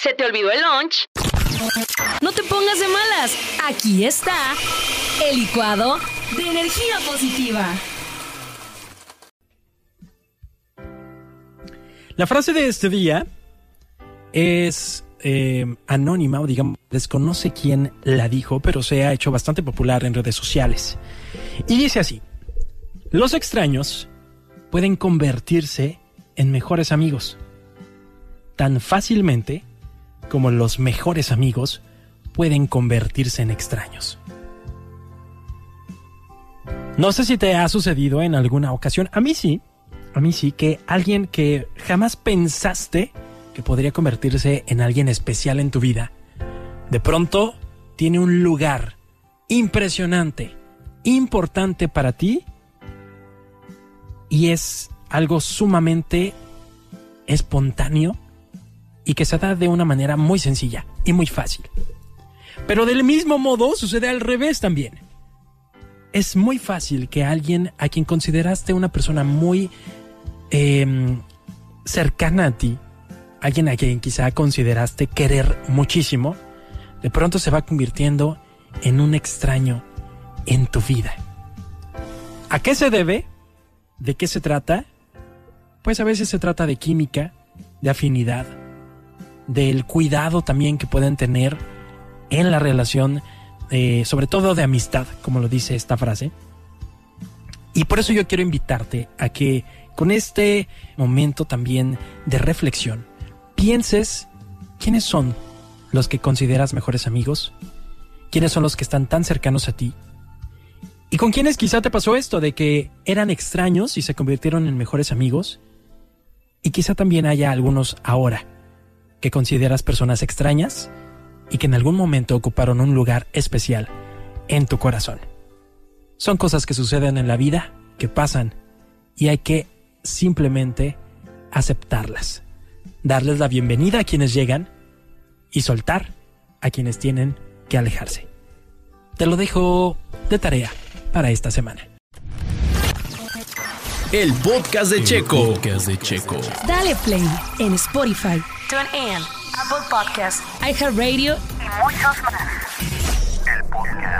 ¿Se te olvidó el lunch? No te pongas de malas. Aquí está el licuado de energía positiva. La frase de este día es eh, anónima o digamos desconoce quién la dijo, pero se ha hecho bastante popular en redes sociales. Y dice así, los extraños pueden convertirse en mejores amigos tan fácilmente como los mejores amigos pueden convertirse en extraños. No sé si te ha sucedido en alguna ocasión, a mí sí, a mí sí, que alguien que jamás pensaste que podría convertirse en alguien especial en tu vida, de pronto tiene un lugar impresionante, importante para ti y es algo sumamente espontáneo y que se da de una manera muy sencilla y muy fácil. Pero del mismo modo sucede al revés también. Es muy fácil que alguien a quien consideraste una persona muy em, cercana a ti, alguien a quien quizá consideraste querer muchísimo, de pronto se va convirtiendo en un extraño en tu vida. ¿A qué se debe? ¿De qué se trata? Pues a veces se trata de química, de afinidad, del cuidado también que pueden tener en la relación, eh, sobre todo de amistad, como lo dice esta frase. Y por eso yo quiero invitarte a que con este momento también de reflexión, pienses quiénes son los que consideras mejores amigos, quiénes son los que están tan cercanos a ti, y con quiénes quizá te pasó esto de que eran extraños y se convirtieron en mejores amigos, y quizá también haya algunos ahora que consideras personas extrañas y que en algún momento ocuparon un lugar especial en tu corazón. Son cosas que suceden en la vida, que pasan, y hay que simplemente aceptarlas, darles la bienvenida a quienes llegan y soltar a quienes tienen que alejarse. Te lo dejo de tarea para esta semana. El podcast de, el Checo. Podcast de Checo. Dale play en Spotify, TuneIn, Apple Podcasts, iHeartRadio y muchos más. El podcast.